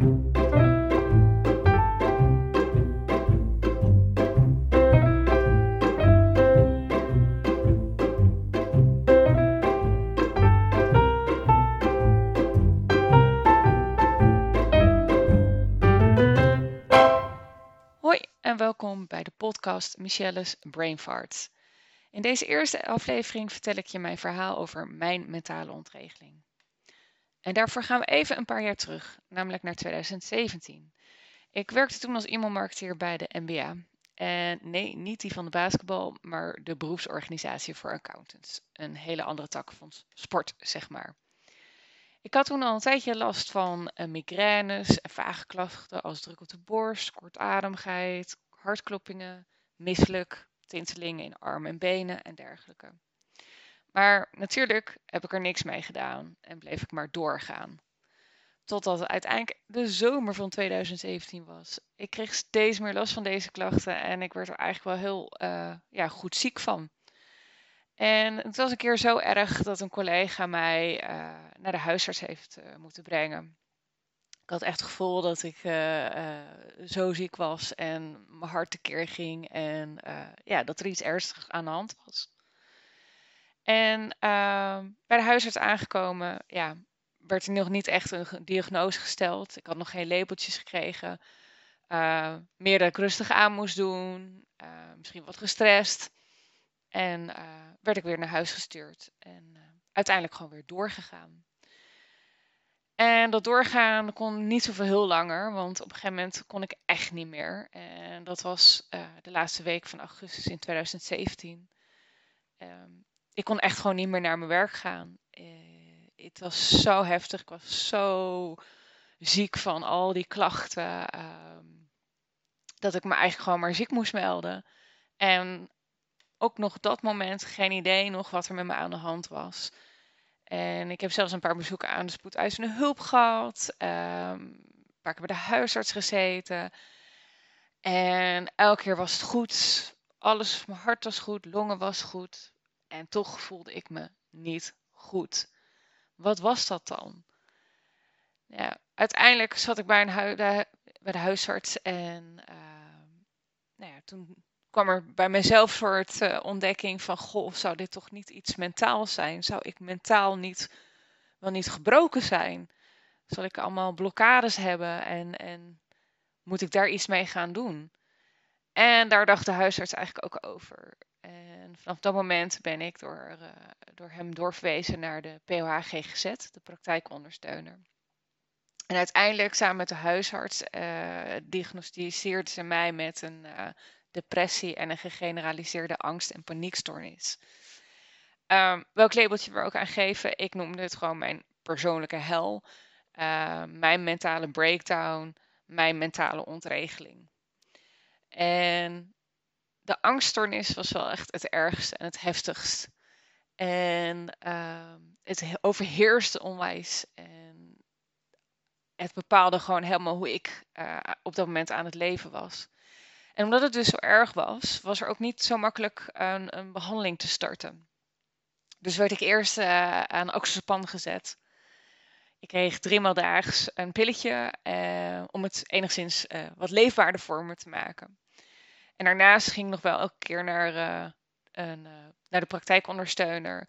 Hoi en welkom bij de podcast Michelle's Brain Farts. In deze eerste aflevering vertel ik je mijn verhaal over mijn mentale ontregeling. En daarvoor gaan we even een paar jaar terug, namelijk naar 2017. Ik werkte toen als e-mailmarketeer bij de MBA. En nee, niet die van de basketbal, maar de beroepsorganisatie voor accountants. Een hele andere tak van sport, zeg maar. Ik had toen al een tijdje last van uh, migraines en vage klachten als druk op de borst, kortademigheid, hartkloppingen, misselijk, tintelingen in armen en benen en dergelijke. Maar natuurlijk heb ik er niks mee gedaan en bleef ik maar doorgaan. Totdat uiteindelijk de zomer van 2017 was. Ik kreeg steeds meer last van deze klachten en ik werd er eigenlijk wel heel uh, ja, goed ziek van. En het was een keer zo erg dat een collega mij uh, naar de huisarts heeft uh, moeten brengen. Ik had echt het gevoel dat ik zo ziek was en mijn hart tekeer ging en ja, dat er iets ernstigs aan de hand was. En ehm, bij de huisarts aangekomen, ja, werd er nog niet echt een diagnose gesteld. Ik had nog geen labeltjes gekregen. meer dat ik rustig aan moest doen, misschien wat gestrest. En uh, werd ik weer naar huis gestuurd. En uh, uiteindelijk gewoon weer doorgegaan. En dat doorgaan kon niet zoveel heel langer, want op een gegeven moment kon ik echt niet meer. En dat was uh, de laatste week van augustus in 2017. Um, ik kon echt gewoon niet meer naar mijn werk gaan. het was zo heftig. Ik was zo ziek van al die klachten. Um, dat ik me eigenlijk gewoon maar ziek moest melden. En ook nog dat moment geen idee nog wat er met me aan de hand was. En ik heb zelfs een paar bezoeken aan de spoedeisende hulp gehad. Um, een paar keer bij de huisarts gezeten. En elke keer was het goed. Alles, mijn hart was goed, longen was goed. En toch voelde ik me niet goed. Wat was dat dan? Uiteindelijk zat ik bij, een de, bij de huisarts en uh, nou ja, toen kwam er bij mezelf soort uh, ontdekking van, goh, zou dit toch niet iets mentaals zijn? Zou ik mentaal niet, wel niet gebroken zijn? Zal ik allemaal blokkades hebben en, en moet ik daar iets mee gaan doen? En daar dacht de huisarts eigenlijk ook over. En vanaf dat moment ben ik door, uh, door hem doorverwezen naar de POH-GGZ, de praktijkondersteuner. En uiteindelijk, samen met de huisarts, uh, diagnosticeerde ze mij met een uh, depressie en een gegeneraliseerde angst- en paniekstoornis. Um, welk labeltje we ook aan geven, ik noemde het gewoon mijn persoonlijke hel, uh, mijn mentale breakdown, mijn mentale ontregeling. En de angststoornis was wel echt het ergste en het heftigst. En uh, het overheerste onwijs. En het bepaalde gewoon helemaal hoe ik uh, op dat moment aan het leven was. En omdat het dus zo erg was, was er ook niet zo makkelijk een, een behandeling te starten. Dus werd ik eerst uh, aan oxazepam gezet. Ik kreeg driemaal daags een pilletje uh, om het enigszins wat leefbaarder voor me te maken. En daarnaast ging ik nog wel elke keer naar, een, naar de praktijkondersteuner.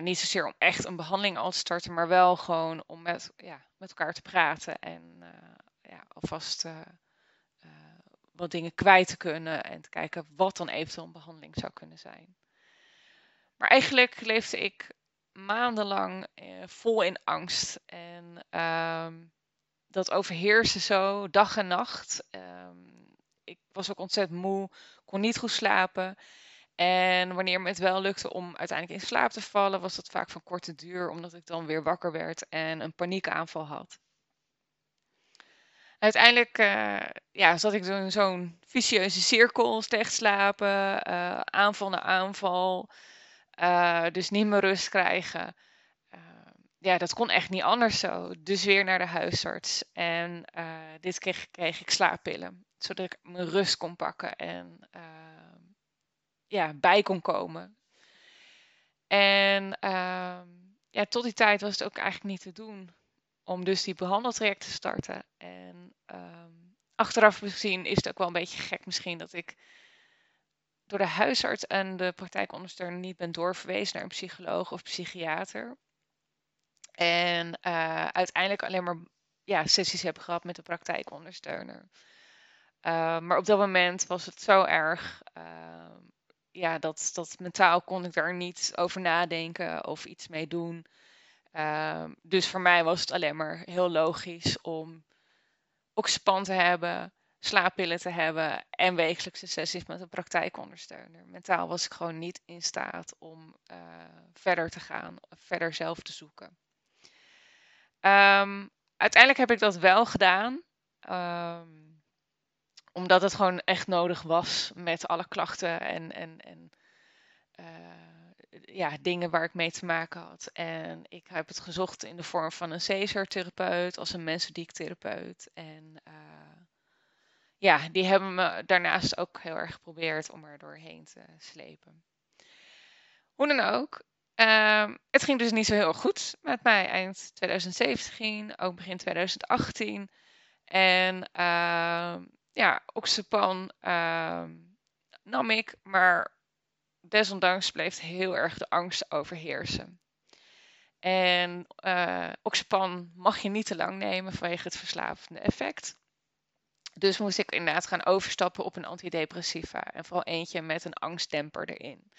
niet zozeer om echt een behandeling al te starten, maar wel gewoon om met, ja, met elkaar te praten en ja, alvast wat dingen kwijt te kunnen en te kijken wat dan eventueel een behandeling zou kunnen zijn. Maar eigenlijk leefde ik maandenlang eh, vol in angst en uh, dat overheerste zo dag en nacht. Ik was ook ontzettend moe, kon niet goed slapen. En wanneer me het wel lukte om uiteindelijk in slaap te vallen, was dat vaak van korte duur, omdat ik dan weer wakker werd en een paniekaanval had uiteindelijk uh, ja, zat ik in zo'n vicieuze cirkel, slecht slapen, uh, aanval na aanval, uh, dus niet meer rust krijgen. ja, dat kon echt niet anders zo. Dus weer naar de huisarts. En dit kreeg ik slaappillen, zodat ik mijn rust kon pakken en ja, bij kon komen. En ja, tot die tijd was het ook eigenlijk niet te doen. om dus die behandeltraject te starten. En ehm, achteraf gezien is het ook wel een beetje gek misschien dat ik door de huisarts en de praktijkondersteuner niet ben doorverwezen naar een psycholoog of psychiater. En uh, uiteindelijk alleen maar ja, sessies heb gehad met de praktijkondersteuner. Uh, maar op dat moment was het zo erg. Uh, ja, dat, dat mentaal kon ik daar niet over nadenken of iets mee doen. Ehm, dus voor mij was het alleen maar heel logisch om oxypan te hebben, slaappillen te hebben en wekelijkse sessies met een praktijkondersteuner. Mentaal was ik gewoon niet in staat om uh, verder te gaan, verder zelf te zoeken. Uiteindelijk heb ik dat wel gedaan. Omdat het gewoon echt nodig was met alle klachten en, en, en uh, ja, dingen waar ik mee te maken had. En ik heb het gezocht in de vorm van een Caesar-therapeut, als een mensodiek-therapeut. En uh, ja, die hebben me daarnaast ook heel erg geprobeerd om er doorheen te slepen. Hoe dan ook, uh, het ging dus niet zo heel goed met mij eind 2017, ook begin 2018. En uh, ja, oxypan uh, nam ik, maar desondanks bleef heel erg de angst overheersen. En uh, oxypan mag je niet te lang nemen vanwege het verslavende effect. Dus moest ik inderdaad gaan overstappen op een antidepressiva. En vooral eentje met een angstdemper erin.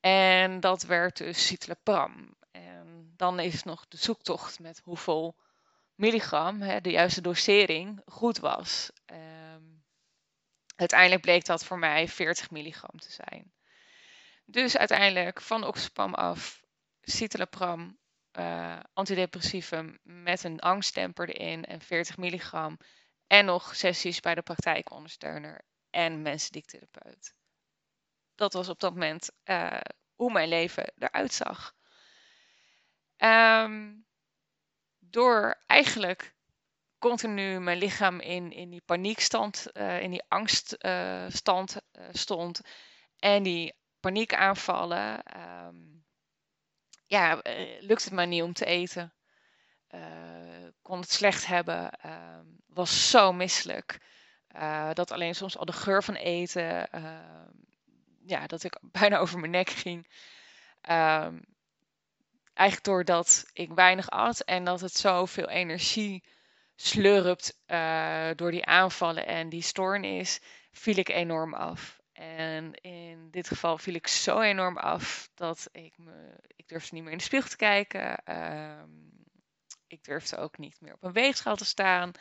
En dat werd dus citalopram. En dan is nog de zoektocht met hoeveel milligram, hè, de juiste dosering, goed was. Um, uiteindelijk bleek dat voor mij 40 milligram te zijn. Dus uiteindelijk van oxypam af, citalopram, uh, antidepressivum met een angsttemper erin en 40 milligram. En nog sessies bij de praktijkondersteuner en mensendiektherapeut. Dat was op dat moment uh, hoe mijn leven eruit zag. Um, door eigenlijk continu mijn lichaam in, in die paniekstand, uh, in die angststand uh, stond en die paniekaanvallen, um, ja, lukt het me niet om te eten. kon het slecht hebben, uh, was zo misselijk. dat alleen soms al de geur van eten, ehm, ja, dat ik bijna over mijn nek ging. Eigenlijk doordat ik weinig at en dat het zoveel energie slurpt uh, door die aanvallen en die stoornis, viel ik enorm af. En in dit geval viel ik zo enorm af dat ik me, ik durfde niet meer in de spiegel te kijken. Uh, ik durfde ook niet meer op een weegschaal te staan.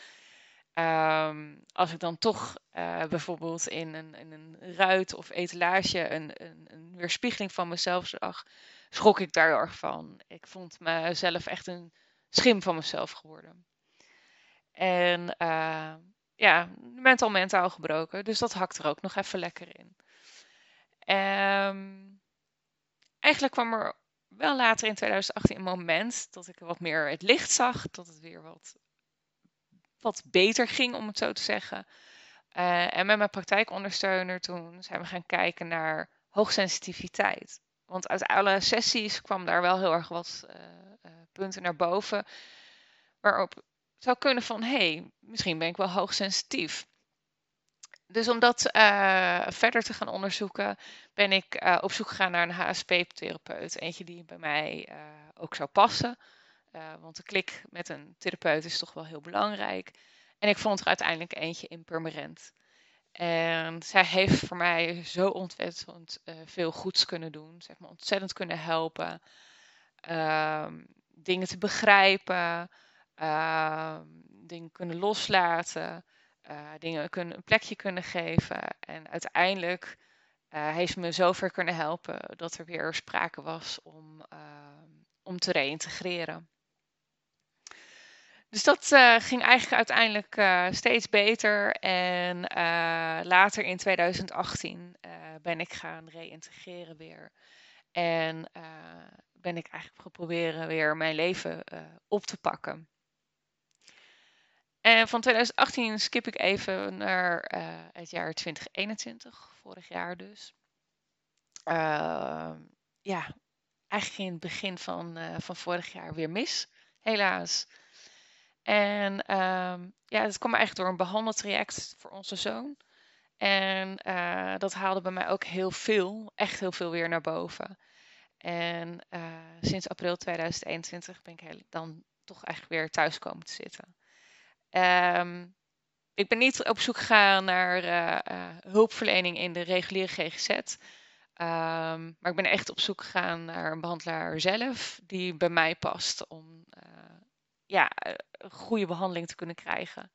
Um, als ik dan toch uh, bijvoorbeeld in een, in een ruit of etalage een, een, een weerspiegeling van mezelf zag, schrok ik daar heel erg van. Ik vond mezelf echt een schim van mezelf geworden. En uh, ja, mentaal mentaal gebroken. Dus dat hakt er ook nog even lekker in. Um, eigenlijk kwam er wel later in 2018 een moment dat ik wat meer het licht zag. Dat het weer wat, wat beter ging, om het zo te zeggen. Uh, en met mijn praktijkondersteuner toen zijn we gaan kijken naar hoogsensitiviteit. Want uit alle sessies kwam daar wel heel erg wat uh, uh, punten naar boven. Waarop zou kunnen van, hé, hey, misschien ben ik wel hoogsensitief. Dus om dat uh, verder te gaan onderzoeken, ben ik op zoek gegaan naar een HSP-therapeut. Eentje die bij mij ook zou passen. want de klik met een therapeut is toch wel heel belangrijk. En ik vond er uiteindelijk eentje in Purmerend. En zij heeft voor mij zo ontzettend uh, veel goeds kunnen doen. Zeg maar, ontzettend kunnen helpen. Um, dingen te begrijpen. Uh, dingen kunnen loslaten. Uh, dingen kunnen, een plekje kunnen geven. En uiteindelijk uh, heeft ze me zover kunnen helpen dat er weer sprake was om, ehm, om te reïntegreren. Dus dat uh, ging eigenlijk uiteindelijk uh, steeds beter. En uh, later in 2018 ben ik gaan reïntegreren weer. En ben ik eigenlijk geprobeerd weer mijn leven op te pakken. En van 2018 skip ik even naar het jaar 2021, vorig jaar dus. ja, eigenlijk in het begin van, van vorig jaar weer mis, helaas. En ehm, ja, dat kwam eigenlijk door een behandeltraject voor onze zoon. En eh, dat haalde bij mij ook heel veel, echt heel veel weer naar boven. En uh, sinds april 2021 ben ik dan toch eigenlijk weer thuis komen te zitten. Um, ik ben niet op zoek gegaan naar uh, hulpverlening in de reguliere GGZ. Um, ehm, maar ik ben echt op zoek gegaan naar een behandelaar zelf die bij mij past om ja, een goede behandeling te kunnen krijgen.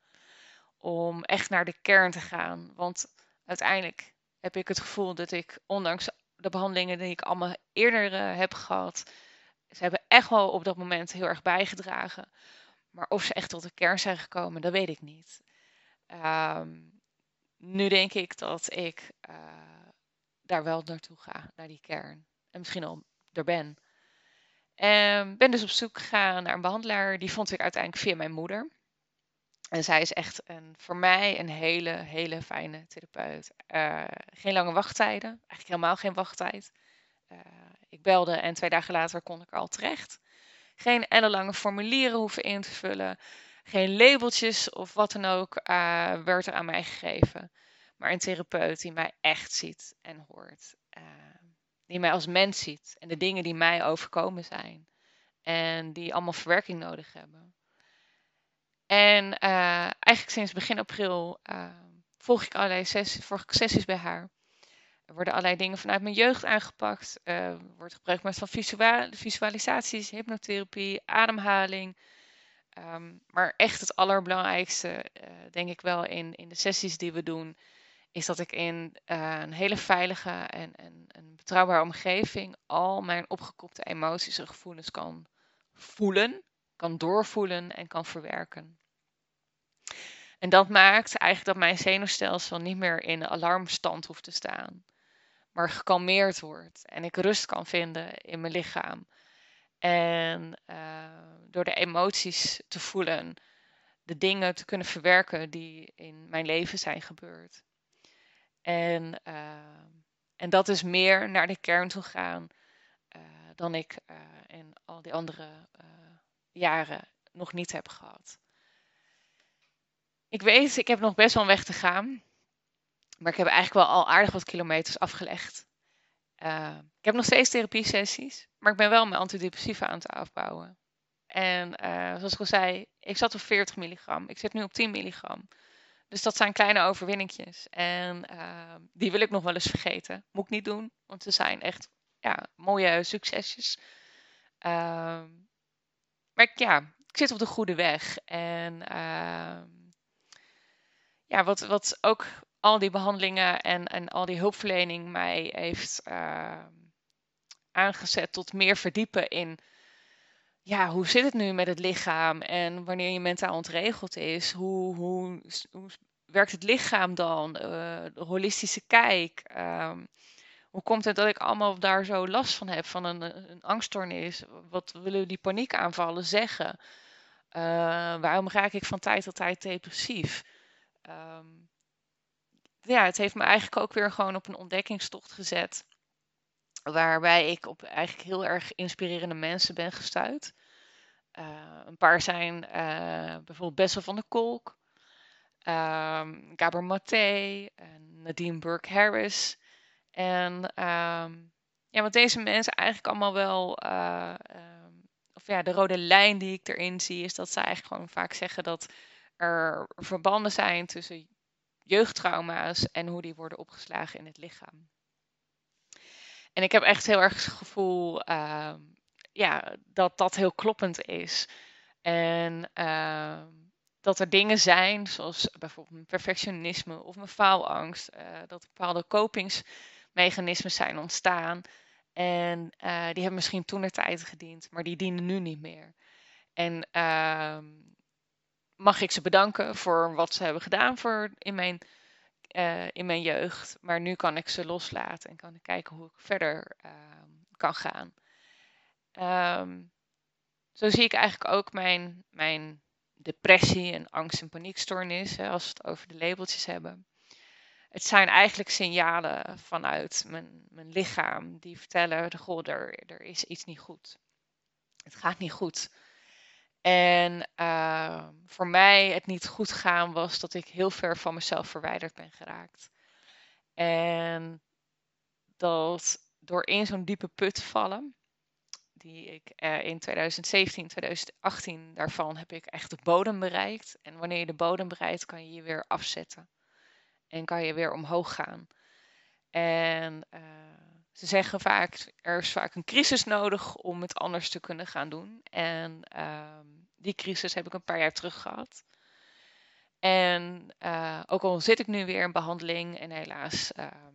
Om echt naar de kern te gaan. Want uiteindelijk heb ik het gevoel dat ik, ondanks de behandelingen die ik allemaal eerder uh, heb gehad, ze hebben echt wel op dat moment heel erg bijgedragen. Maar of ze echt tot de kern zijn gekomen, dat weet ik niet. Um, nu denk ik dat ik uh, daar wel naartoe ga, naar die kern. En misschien al er ben. En ben dus op zoek gegaan naar een behandelaar. Die vond ik uiteindelijk via mijn moeder. En zij is echt een, voor mij een hele, hele fijne therapeut. Uh, geen lange wachttijden, eigenlijk helemaal geen wachttijd. Uh, ik belde en twee dagen later kon ik al terecht. Geen ellenlange formulieren hoeven in te vullen. Geen labeltjes of wat dan ook uh, werd er aan mij gegeven. Maar een therapeut die mij echt ziet en hoort. Die mij als mens ziet en de dingen die mij overkomen zijn. En die allemaal verwerking nodig hebben. En uh, eigenlijk sinds begin april uh, volg ik allerlei sessies, sessies bij haar. Er worden allerlei dingen vanuit mijn jeugd aangepakt. Er wordt gebruik gemaakt van visualisaties, hypnotherapie, ademhaling. Um, maar echt het allerbelangrijkste, denk ik wel, in, in de sessies die we doen, is dat ik in een hele veilige en, en betrouwbare omgeving al mijn opgekopte emoties en gevoelens kan voelen kan doorvoelen en kan verwerken. En dat maakt eigenlijk dat mijn zenuwstelsel niet meer in alarmstand hoeft te staan, maar gekalmeerd wordt en ik rust kan vinden in mijn lichaam. En uh, door de emoties te voelen, de dingen te kunnen verwerken die in mijn leven zijn gebeurd. En, uh, en dat is meer naar de kern toe gaan uh, dan ik in al die andere jaren nog niet heb gehad. Ik weet, ik heb nog best wel een weg te gaan. Maar ik heb eigenlijk wel al aardig wat kilometers afgelegd. Ik heb nog steeds therapie-sessies, maar ik ben wel mijn antidepressiva aan het afbouwen. En zoals ik al zei, ik zat op 40 milligram. Ik zit nu op 10 milligram. Dus dat zijn kleine overwinningjes. En uh, die wil ik nog wel eens vergeten. Moet ik niet doen, want ze zijn echt ja, mooie succesjes. Ehm, maar ja, ik zit op de goede weg. En uh, ja, wat, wat ook al die behandelingen en, en al die hulpverlening mij heeft aangezet tot meer verdiepen in. Ja, hoe zit het nu met het lichaam? En wanneer je mentaal ontregeld is, hoe, hoe, hoe werkt het lichaam dan? Uh, de holistische kijk. Uh, hoe komt het dat ik allemaal daar zo last van heb, van een, een angststoornis? Wat willen die paniekaanvallen zeggen? Uh, waarom raak ik van tijd tot tijd depressief? Um, ja, het heeft me eigenlijk ook weer gewoon op een ontdekkingstocht gezet. Waarbij ik op eigenlijk heel erg inspirerende mensen ben gestuurd. Uh, een paar zijn uh, bijvoorbeeld Bessel van der Kolk, um, Gabor Maté, Nadine Burke-Harris. En um, ja, wat deze mensen eigenlijk allemaal wel, uh, um, of ja, de rode lijn die ik erin zie, is dat ze eigenlijk gewoon vaak zeggen dat er verbanden zijn tussen jeugdtrauma's en hoe die worden opgeslagen in het lichaam. En ik heb echt heel erg het gevoel uh, ja, dat dat heel kloppend is. En uh, dat er dingen zijn, zoals bijvoorbeeld mijn perfectionisme of mijn faalangst, uh, dat bepaalde copings mechanismes zijn ontstaan. En uh, die hebben misschien toen de tijd gediend, maar die dienen nu niet meer. En uh, mag ik ze bedanken voor wat ze hebben gedaan voor in, mijn, uh, in mijn jeugd. Maar nu kan ik ze loslaten en kan ik kijken hoe ik verder ehm, kan gaan. Um, zo zie ik eigenlijk ook mijn, mijn depressie en angst- en paniekstoornis, als we het over de labeltjes hebben het zijn eigenlijk signalen vanuit mijn, mijn lichaam die vertellen, goh, er, er is iets niet goed. Het gaat niet goed. En uh, voor mij het niet goed gaan was dat ik heel ver van mezelf verwijderd ben geraakt. En dat door in zo'n diepe put vallen, die ik uh, in 2017, 2018 daarvan heb ik echt de bodem bereikt. En wanneer je de bodem bereikt, kan je je weer afzetten. En kan je weer omhoog gaan. En uh, ze zeggen vaak, er is vaak een crisis nodig om het anders te kunnen gaan doen. En uh, die crisis heb ik een paar jaar terug gehad. En uh, ook al zit ik nu weer in behandeling en helaas ehm,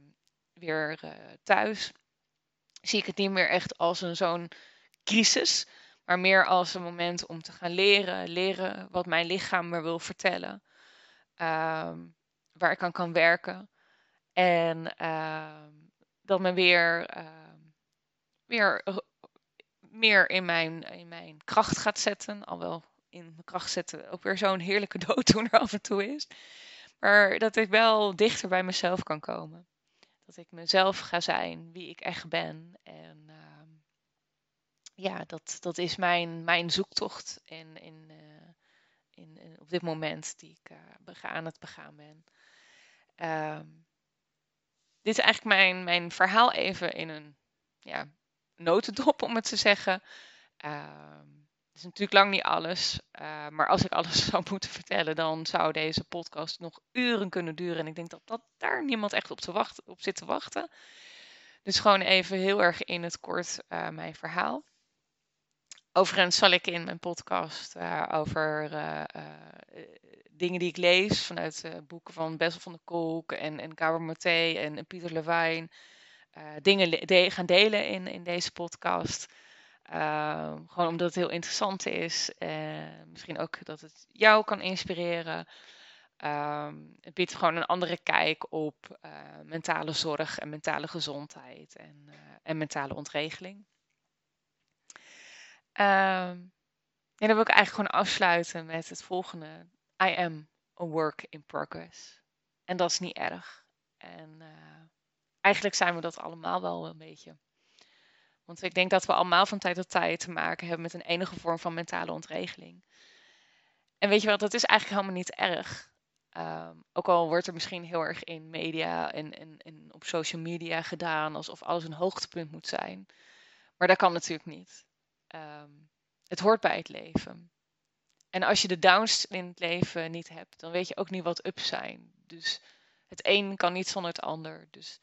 weer uh, thuis, zie ik het niet meer echt als een zo'n crisis, maar meer als een moment om te gaan leren, leren wat mijn lichaam me wil vertellen, ehm, waar ik aan kan werken. En ehm, dat me weer, ehm, weer meer in mijn, in mijn kracht gaat zetten. Alhoewel in mijn kracht zetten ook weer zo'n heerlijke dooddoener af en toe is. Maar dat ik wel dichter bij mezelf kan komen. Dat ik mezelf ga zijn, wie ik echt ben. En uh, ja, dat, dat is mijn, mijn zoektocht in, in, uh, in, op dit moment die ik uh, aan het begaan ben. Um, dit is eigenlijk mijn, mijn verhaal even in een ja, notendop, om het te zeggen. Uh, het is natuurlijk lang niet alles. Uh, maar als ik alles zou moeten vertellen, dan zou deze podcast nog uren kunnen duren. En ik denk dat, dat daar niemand echt op, te wachten, op zit te wachten. Dus gewoon even heel erg in het kort uh, mijn verhaal. Overigens zal ik in mijn podcast uh, over dingen die ik lees vanuit uh, boeken van Bessel van der Kolk en, en Gabor Maté en, en Pieter Levine. Uh, dingen gaan delen in, in deze podcast. Uh, gewoon omdat het heel interessant is. misschien ook dat het jou kan inspireren. Ehm, het biedt gewoon een andere kijk op eh, mentale zorg en mentale gezondheid en, en mentale ontregeling. Ehm, en dan wil ik eigenlijk gewoon afsluiten met het volgende. I am a work in progress. En dat is niet erg. En uh, eigenlijk zijn we dat allemaal wel een beetje. Want ik denk dat we allemaal van tijd tot tijd te maken hebben met een enige vorm van mentale ontregeling. En weet je wat, dat is eigenlijk helemaal niet erg. Um, ook al wordt er misschien heel erg in media en, en, en op social media gedaan alsof alles een hoogtepunt moet zijn. Maar dat kan natuurlijk niet. Um, het hoort bij het leven. En als je de downs in het leven niet hebt, dan weet je ook niet wat ups zijn. Dus het een kan niet zonder het ander. Dus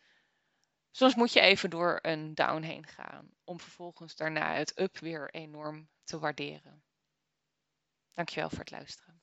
soms moet je even door een down heen gaan, om vervolgens daarna het up weer enorm te waarderen. Dankjewel voor het luisteren.